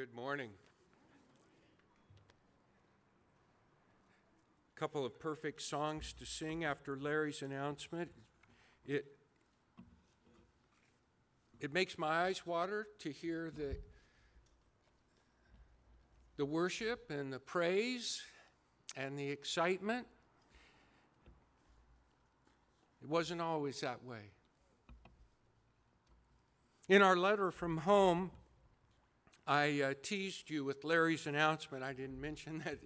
Good morning. A couple of perfect songs to sing after Larry's announcement. It, it makes my eyes water to hear the, the worship and the praise and the excitement. It wasn't always that way. In our letter from home, I uh, teased you with Larry's announcement. I didn't mention that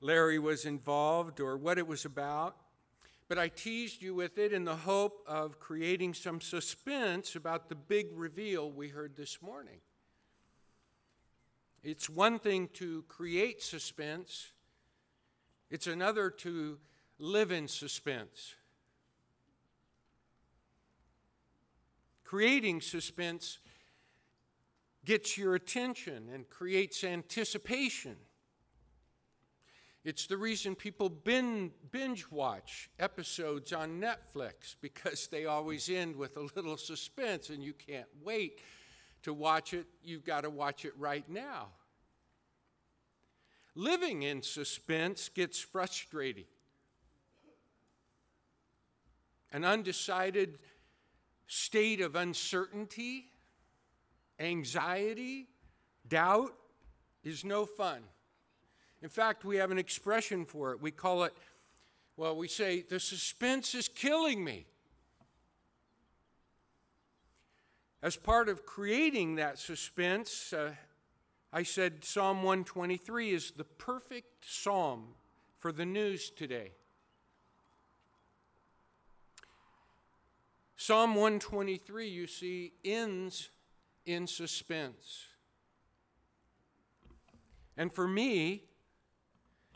Larry was involved or what it was about, but I teased you with it in the hope of creating some suspense about the big reveal we heard this morning. It's one thing to create suspense, it's another to live in suspense. Creating suspense gets your attention and creates anticipation. It's the reason people binge watch episodes on Netflix because they always end with a little suspense and you can't wait to watch it. You've got to watch it right now. Living in suspense gets frustrating. An undecided state of uncertainty, anxiety, doubt is no fun. In fact, we have an expression for it. We call it, well, we say, the suspense is killing me. As part of creating that suspense, uh, I said Psalm 123 is the perfect psalm for the news today. Psalm 123, you see, ends in suspense. And for me,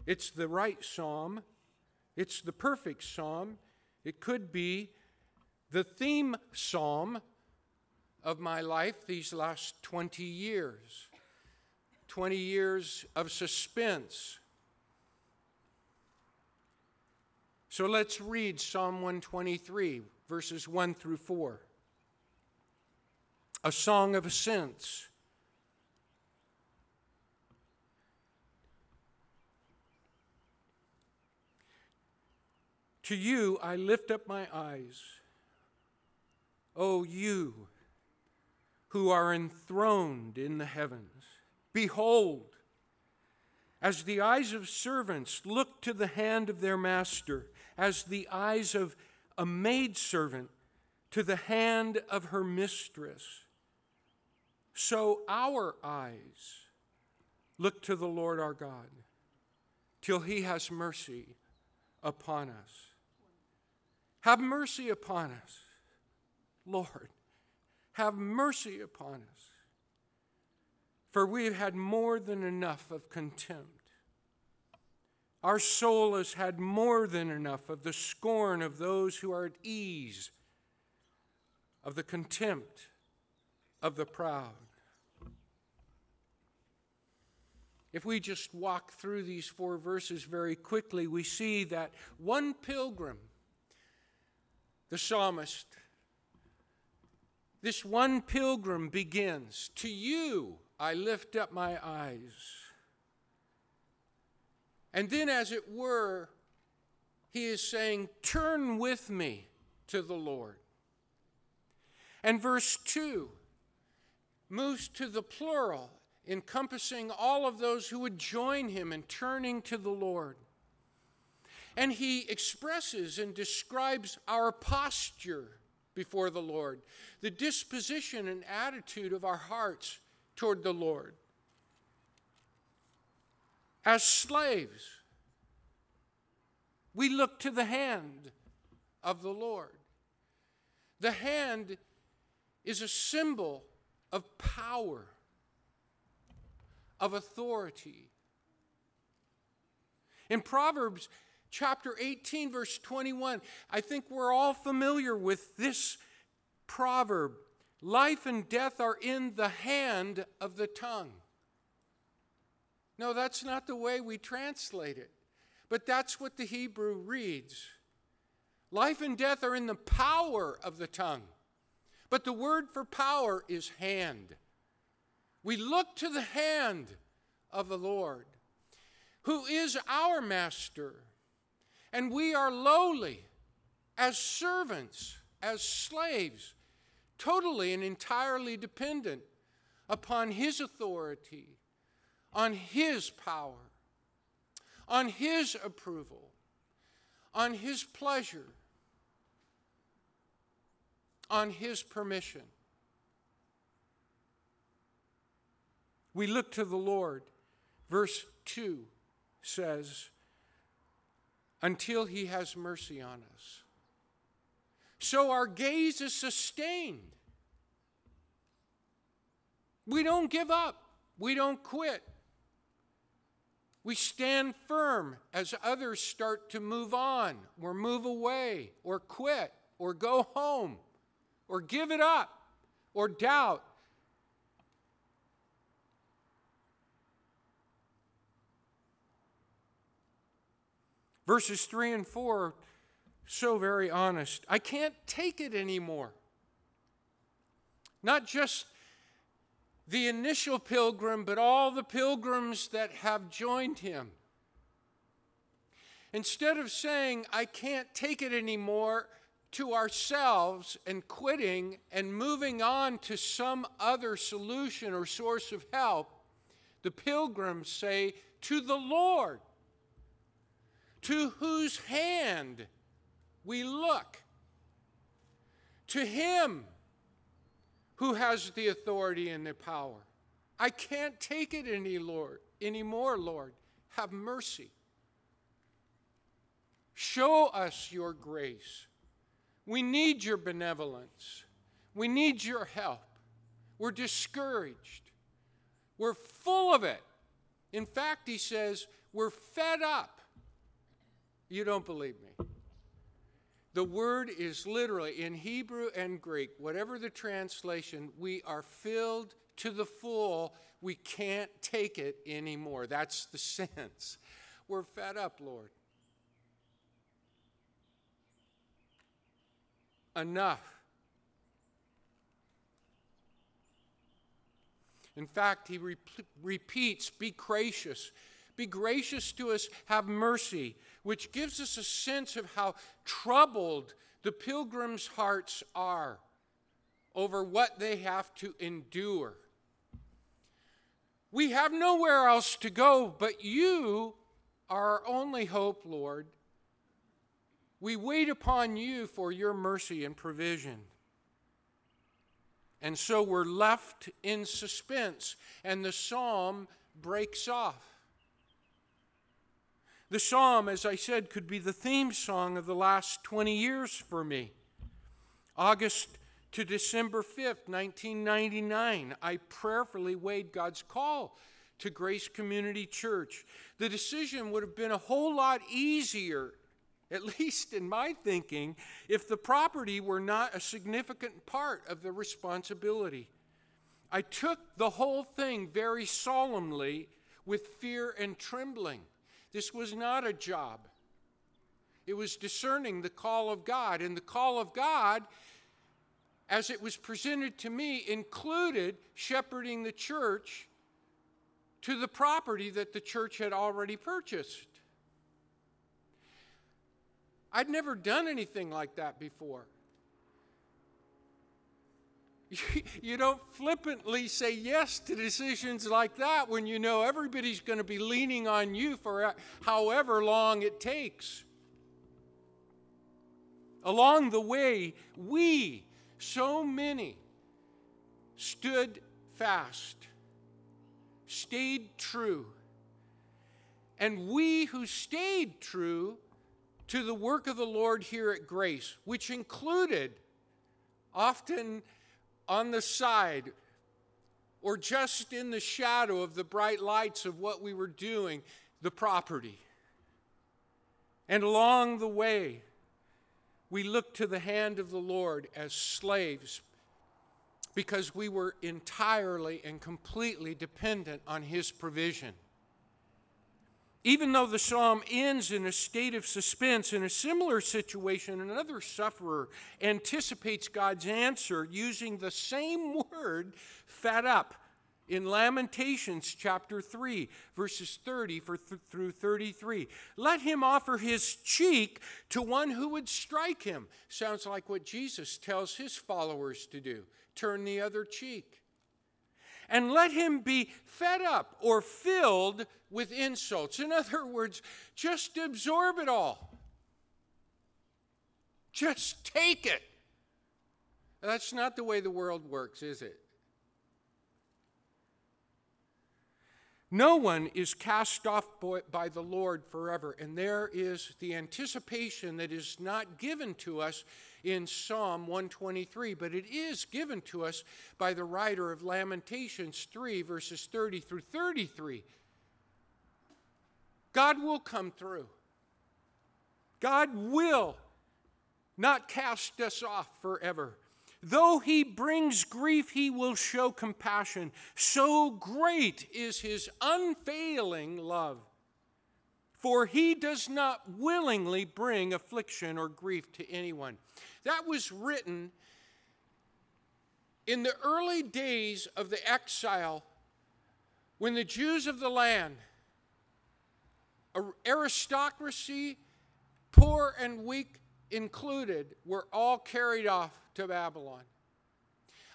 it's the right psalm, it's the perfect psalm. It could be the theme psalm of my life these last 20 years. 20 years of suspense. So let's read Psalm 123 verses 1 through 4. A song of ascents. To you I lift up my eyes, O you who are enthroned in the heavens. Behold, as the eyes of servants look to the hand of their master, as the eyes of a maidservant to the hand of her mistress. So our eyes look to the Lord our God till he has mercy upon us. Have mercy upon us, Lord. Have mercy upon us. For we have had more than enough of contempt. Our soul has had more than enough of the scorn of those who are at ease, of the contempt of the proud. If we just walk through these four verses very quickly, we see that one pilgrim, the psalmist, this one pilgrim begins To you I lift up my eyes. And then, as it were, he is saying, Turn with me to the Lord. And verse 2 moves to the plural, encompassing all of those who would join him in turning to the Lord. And he expresses and describes our posture before the Lord, the disposition and attitude of our hearts toward the Lord as slaves. We look to the hand of the Lord. The hand is a symbol of power, of authority. In Proverbs chapter 18, verse 21, I think we're all familiar with this proverb life and death are in the hand of the tongue. No, that's not the way we translate it. But that's what the Hebrew reads. Life and death are in the power of the tongue. But the word for power is hand. We look to the hand of the Lord, who is our master, and we are lowly as servants, as slaves, totally and entirely dependent upon His authority, on His power, on His approval, on His pleasure, on His permission. We look to the Lord. Verse 2 says, until he has mercy on us. So our gaze is sustained. We don't give up, we don't quit. We stand firm as others start to move on, or move away, or quit, or go home, or give it up, or doubt. Verses 3 and 4, so very honest. I can't take it anymore. Not just the initial pilgrim, but all the pilgrims that have joined him. Instead of saying, I can't take it anymore to ourselves and quitting and moving on to some other solution or source of help, the pilgrims say, To the Lord to whose hand we look, to him who has the authority and the power. I can't take it any Lord anymore, Lord. Have mercy. Show us your grace. We need your benevolence. We need your help. We're discouraged. We're full of it. In fact, he says, we're fed up you don't believe me. The word is literally in Hebrew and Greek, whatever the translation, we are filled to the full. We can't take it anymore. That's the sense. We're fed up, Lord. Enough. In fact, he re- repeats, Be gracious be gracious to us, have mercy, which gives us a sense of how troubled the pilgrims' hearts are over what they have to endure. We have nowhere else to go, but you are our only hope, Lord. We wait upon you for your mercy and provision. And so we're left in suspense, and the psalm breaks off. The psalm, as I said, could be the theme song of the last 20 years for me. August to December 5th, 1999, I prayerfully weighed God's call to Grace Community Church. The decision would have been a whole lot easier, at least in my thinking, if the property were not a significant part of the responsibility. I took the whole thing very solemnly with fear and trembling. This was not a job. It was discerning the call of God. And the call of God, as it was presented to me, included shepherding the church to the property that the church had already purchased. I'd never done anything like that before. You don't flippantly say yes to decisions like that when you know everybody's going to be leaning on you for however long it takes. Along the way, we, so many, stood fast, stayed true. And we who stayed true to the work of the Lord here at Grace, which included often on the side or just in the shadow of the bright lights of what we were doing, the property. And along the way, we looked to the hand of the Lord as slaves because we were entirely and completely dependent on His provision. Even though the psalm ends in a state of suspense, in a similar situation, another sufferer anticipates God's answer using the same word, fed up. in Lamentations chapter 3, verses 30 th- through 33. Let him offer his cheek to one who would strike him. Sounds like what Jesus tells his followers to do turn the other cheek. And let him be fed up or filled with insults. In other words, just absorb it all. Just take it. That's not the way the world works, is it? No one is cast off by the Lord forever. And there is the anticipation that is not given to us in Psalm 123, but it is given to us by the writer of Lamentations 3, verses 30 through 33. God will come through. God will not cast us off forever. Though he brings grief, he will show compassion. So great is his unfailing love. For he does not willingly bring affliction or grief to anyone. That was written in the early days of the exile when the Jews of the land, aristocracy, poor and weak included, were all carried off to Babylon.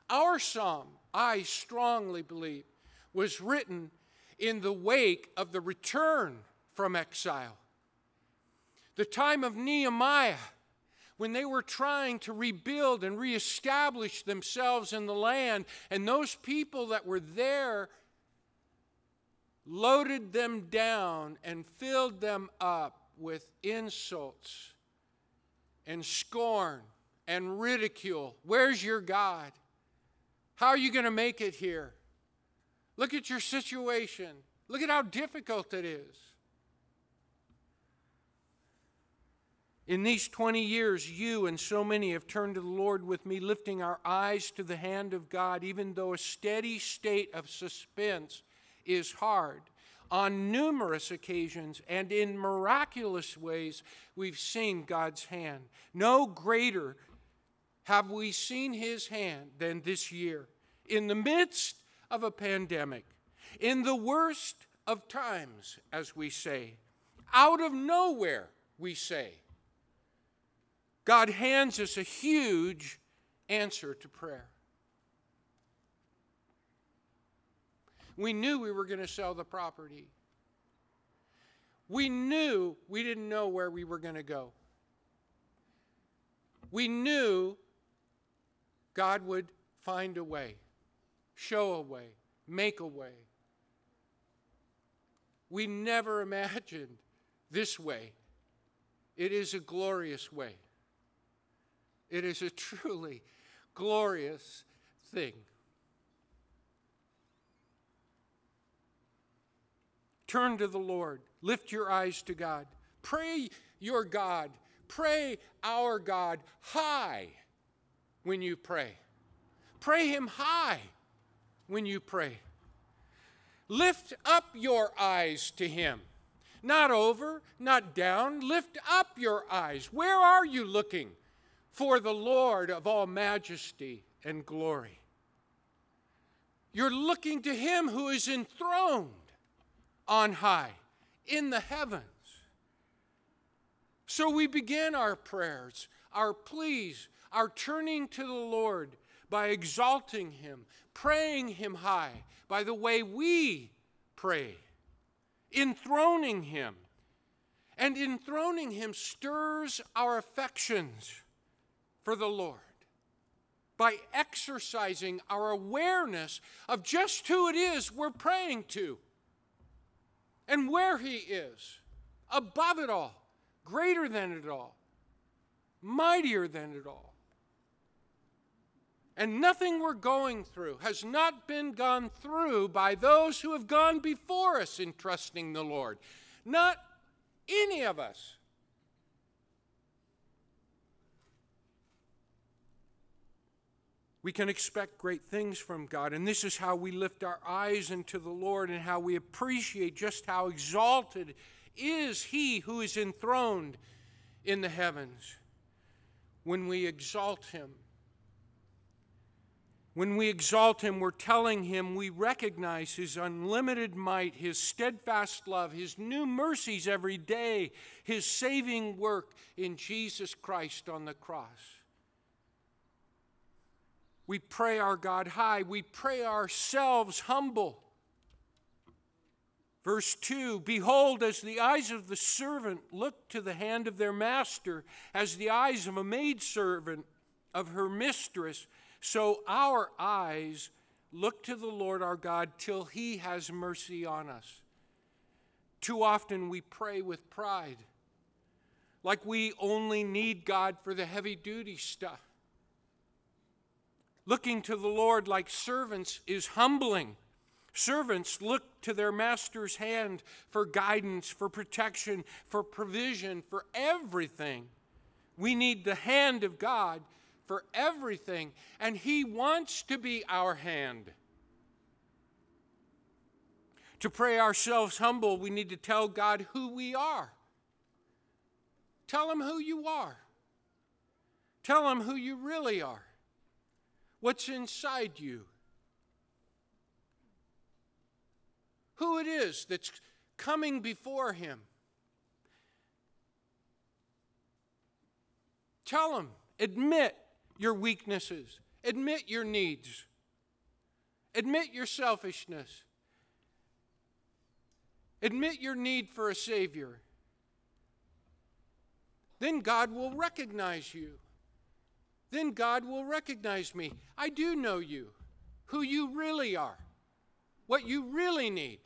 Our psalm, I strongly believe, was written in the wake of the return from exile. The time of Nehemiah, when they were trying to rebuild and reestablish themselves in the land, and those people that were there loaded them down and filled them up with insults and scorn and ridicule. Where's your God? How are you going to make it here? Look at your situation. Look at how difficult it is. In these 20 years, you and so many have turned to the Lord with me, lifting our eyes to the hand of God, even though a steady state of suspense is hard on numerous occasions and in miraculous ways, we've seen God's hand. No greater have we seen his hand than this year. In the midst of a pandemic, in the worst of times, as we say, out of nowhere, we say, God hands us a huge answer to prayer. We knew we were going to sell the property. We knew we didn't know where we were going to go. We knew God would find a way, show a way, make a way. We never imagined this way. It is a glorious way. It is a truly glorious thing. Turn to the Lord. Lift your eyes to God. Pray your God. Pray our God high when you pray. Pray Him high when you pray. Lift up your eyes to Him. Not over, not down. Lift up your eyes. Where are you looking? For the Lord of all majesty and glory. You're looking to Him who is enthroned on high in the heavens. So we begin our prayers, our pleas, our turning to the Lord by exalting Him, praying Him high by the way we pray, enthroning Him. And enthroning Him stirs our affections for the Lord by exercising our awareness of just who it is we're praying to and where He is, above it all, greater than it all, mightier than it all. And nothing we're going through has not been gone through by those who have gone before us in trusting the Lord. Not any of us. We can expect great things from God. And this is how we lift our eyes into the Lord and how we appreciate just how exalted is He who is enthroned in the heavens when we exalt Him. When we exalt him, we're telling him we recognize his unlimited might, his steadfast love, his new mercies every day, his saving work in Jesus Christ on the cross. We pray our God high, we pray ourselves humble. Verse 2 Behold, as the eyes of the servant look to the hand of their master, as the eyes of a maidservant of her mistress, so our eyes look to the Lord our God till he has mercy on us. Too often we pray with pride, like we only need God for the heavy duty stuff. Looking to the Lord like servants is humbling. Servants look to their master's hand for guidance, for protection, for provision, for everything. We need the hand of God for everything, and He wants to be our hand. To pray ourselves humble, we need to tell God who we are. Tell Him who you are. Tell Him who you really are. What's inside you. Who it is that's coming before Him. Tell Him, admit your weaknesses, admit your needs, admit your selfishness, admit your need for a Savior. Then God will recognize you. Then God will recognize me. I do know you, who you really are, what you really need.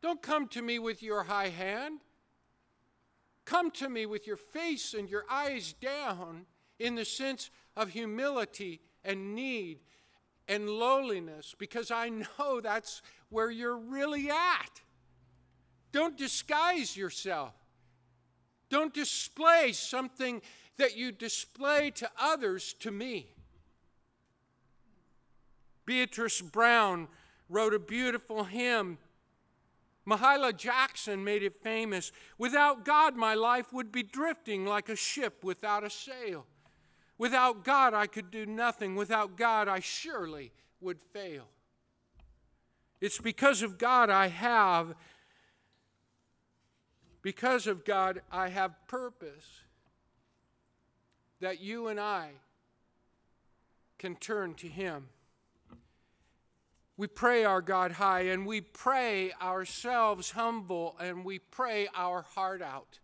Don't come to me with your high hand. Come to me with your face and your eyes down in the sense of humility and need and lowliness because I know that's where you're really at. Don't disguise yourself. Don't display something that you display to others to me. Beatrice Brown wrote a beautiful hymn. Mahalia Jackson made it famous. Without God, my life would be drifting like a ship without a sail. Without God, I could do nothing. Without God, I surely would fail. It's because of God I have, because of God I have purpose that you and I can turn to Him. We pray our God high and we pray ourselves humble and we pray our heart out.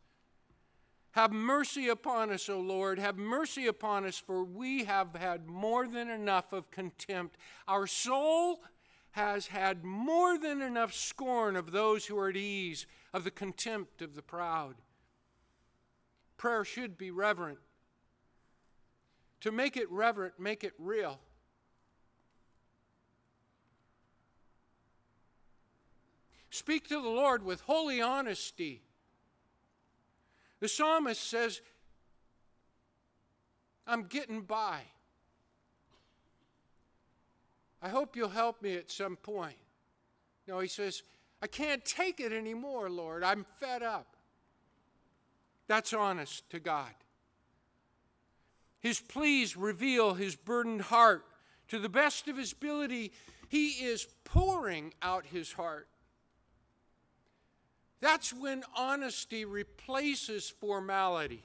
Have mercy upon us, O Lord. Have mercy upon us, for we have had more than enough of contempt. Our soul has had more than enough scorn of those who are at ease, of the contempt of the proud. Prayer should be reverent. To make it reverent, make it real. Speak to the Lord with holy honesty the psalmist says, I'm getting by. I hope you'll help me at some point. No, he says, I can't take it anymore, Lord. I'm fed up. That's honest to God. His pleas reveal his burdened heart. To the best of his ability, he is pouring out his heart. That's when honesty replaces formality.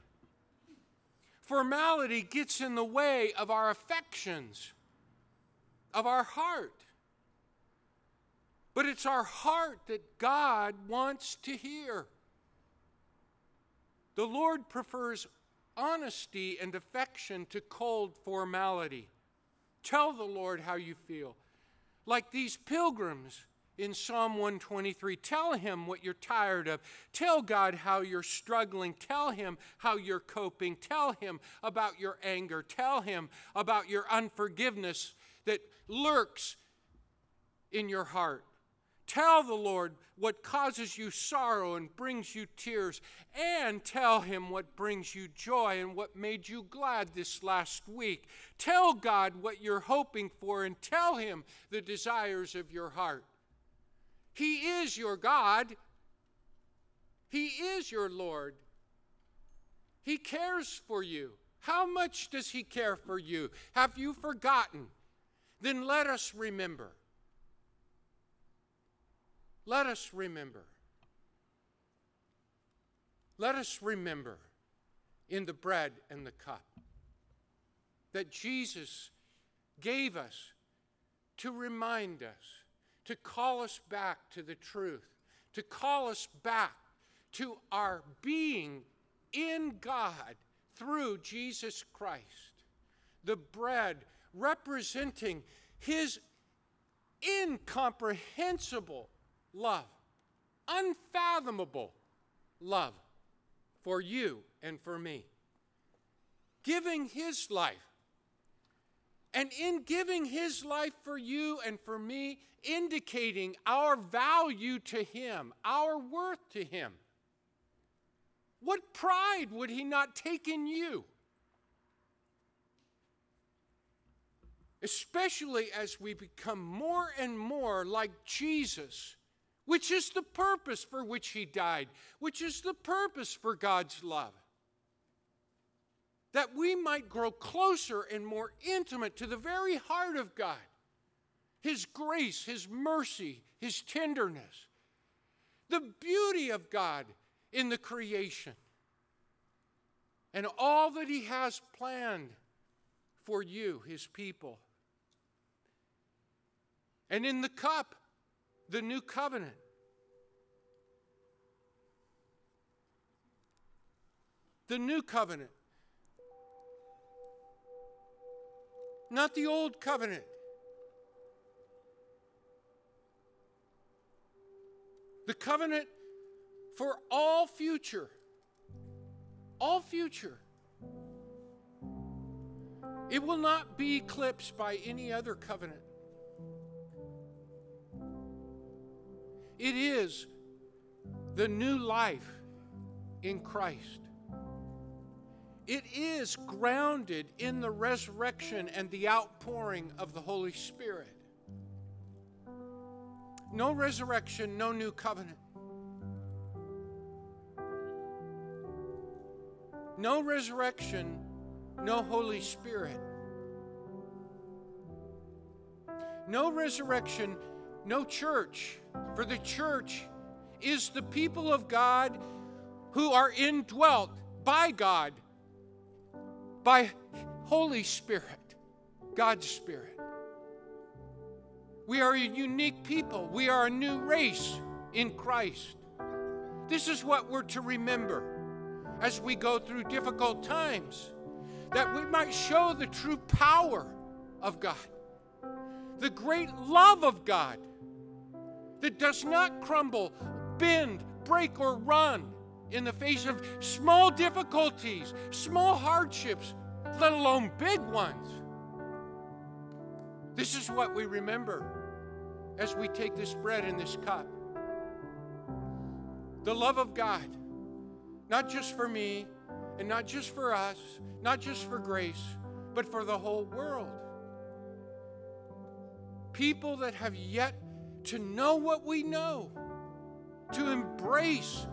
Formality gets in the way of our affections, of our heart. But it's our heart that God wants to hear. The Lord prefers honesty and affection to cold formality. Tell the Lord how you feel. Like these pilgrims in Psalm 123. Tell him what you're tired of. Tell God how you're struggling. Tell him how you're coping. Tell him about your anger. Tell him about your unforgiveness that lurks in your heart. Tell the Lord what causes you sorrow and brings you tears, and tell Him what brings you joy and what made you glad this last week. Tell God what you're hoping for, and tell Him the desires of your heart. He is your God. He is your Lord. He cares for you. How much does He care for you? Have you forgotten then let us remember. Let us remember. Let us remember in the bread and the cup that Jesus gave us to remind us, to call us back to the truth, to call us back to our being in God through Jesus Christ. The bread representing his incomprehensible love, unfathomable love for you and for me. Giving his life. And in giving his life for you and for me, indicating our value to him, our worth to him. What pride would he not take in you? Especially as we become more and more like Jesus, which is the purpose for which he died, which is the purpose for God's love. That we might grow closer and more intimate to the very heart of God, His grace, His mercy, His tenderness, the beauty of God in the creation and all that He has planned for you, His people. And in the cup, the new covenant. The new covenant. Not the old covenant. The covenant for all future. All future. It will not be eclipsed by any other covenant. It is the new life in Christ. It is grounded in the resurrection and the outpouring of the Holy Spirit. No resurrection, no new covenant. No resurrection, no Holy Spirit. No resurrection, no church. For the church is the people of God who are indwelt by God, by Holy Spirit, God's Spirit. We are a unique people. We are a new race in Christ. This is what we're to remember as we go through difficult times, that we might show the true power of God, the great love of God that does not crumble, bend, break, or run in the face of small difficulties, small hardships, let alone big ones. This is what we remember as we take this bread and this cup. The love of God not just for me, and not just for us, not just for grace, but for the whole world. People that have yet to know what we know, to embrace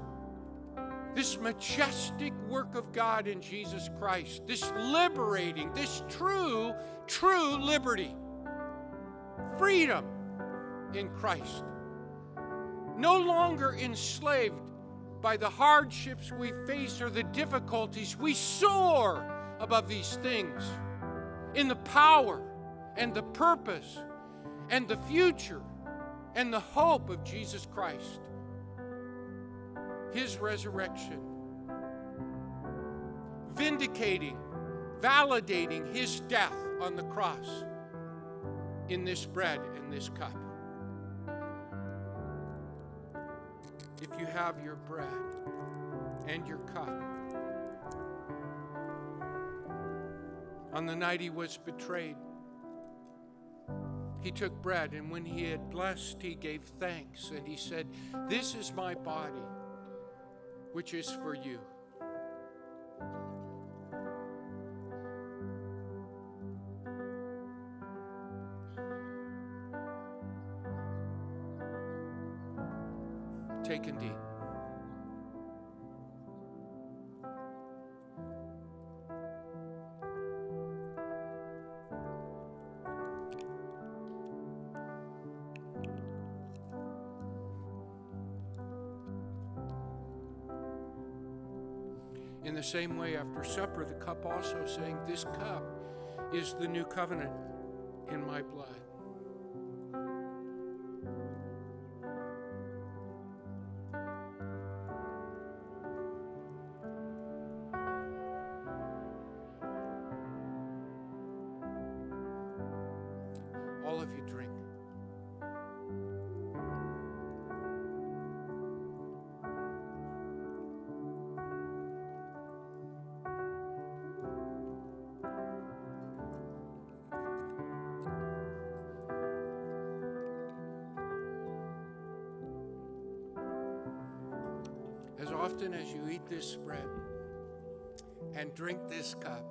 this majestic work of God in Jesus Christ, this liberating, this true, true liberty, freedom in Christ. No longer enslaved by the hardships we face or the difficulties, we soar above these things in the power and the purpose and the future and the hope of Jesus Christ. His resurrection, vindicating, validating his death on the cross in this bread and this cup. if you have your bread and your cup. On the night he was betrayed, he took bread, and when he had blessed, he gave thanks, and he said, This is my body, which is for you. Take and eat. Same way, after supper, the cup also, saying, This cup is the new covenant in my blood. Often as you eat this bread and drink this cup,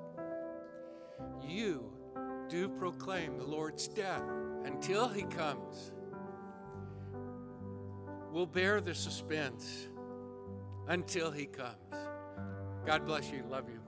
you do proclaim the Lord's death until he comes. We'll bear the suspense until he comes. God bless you. Love you.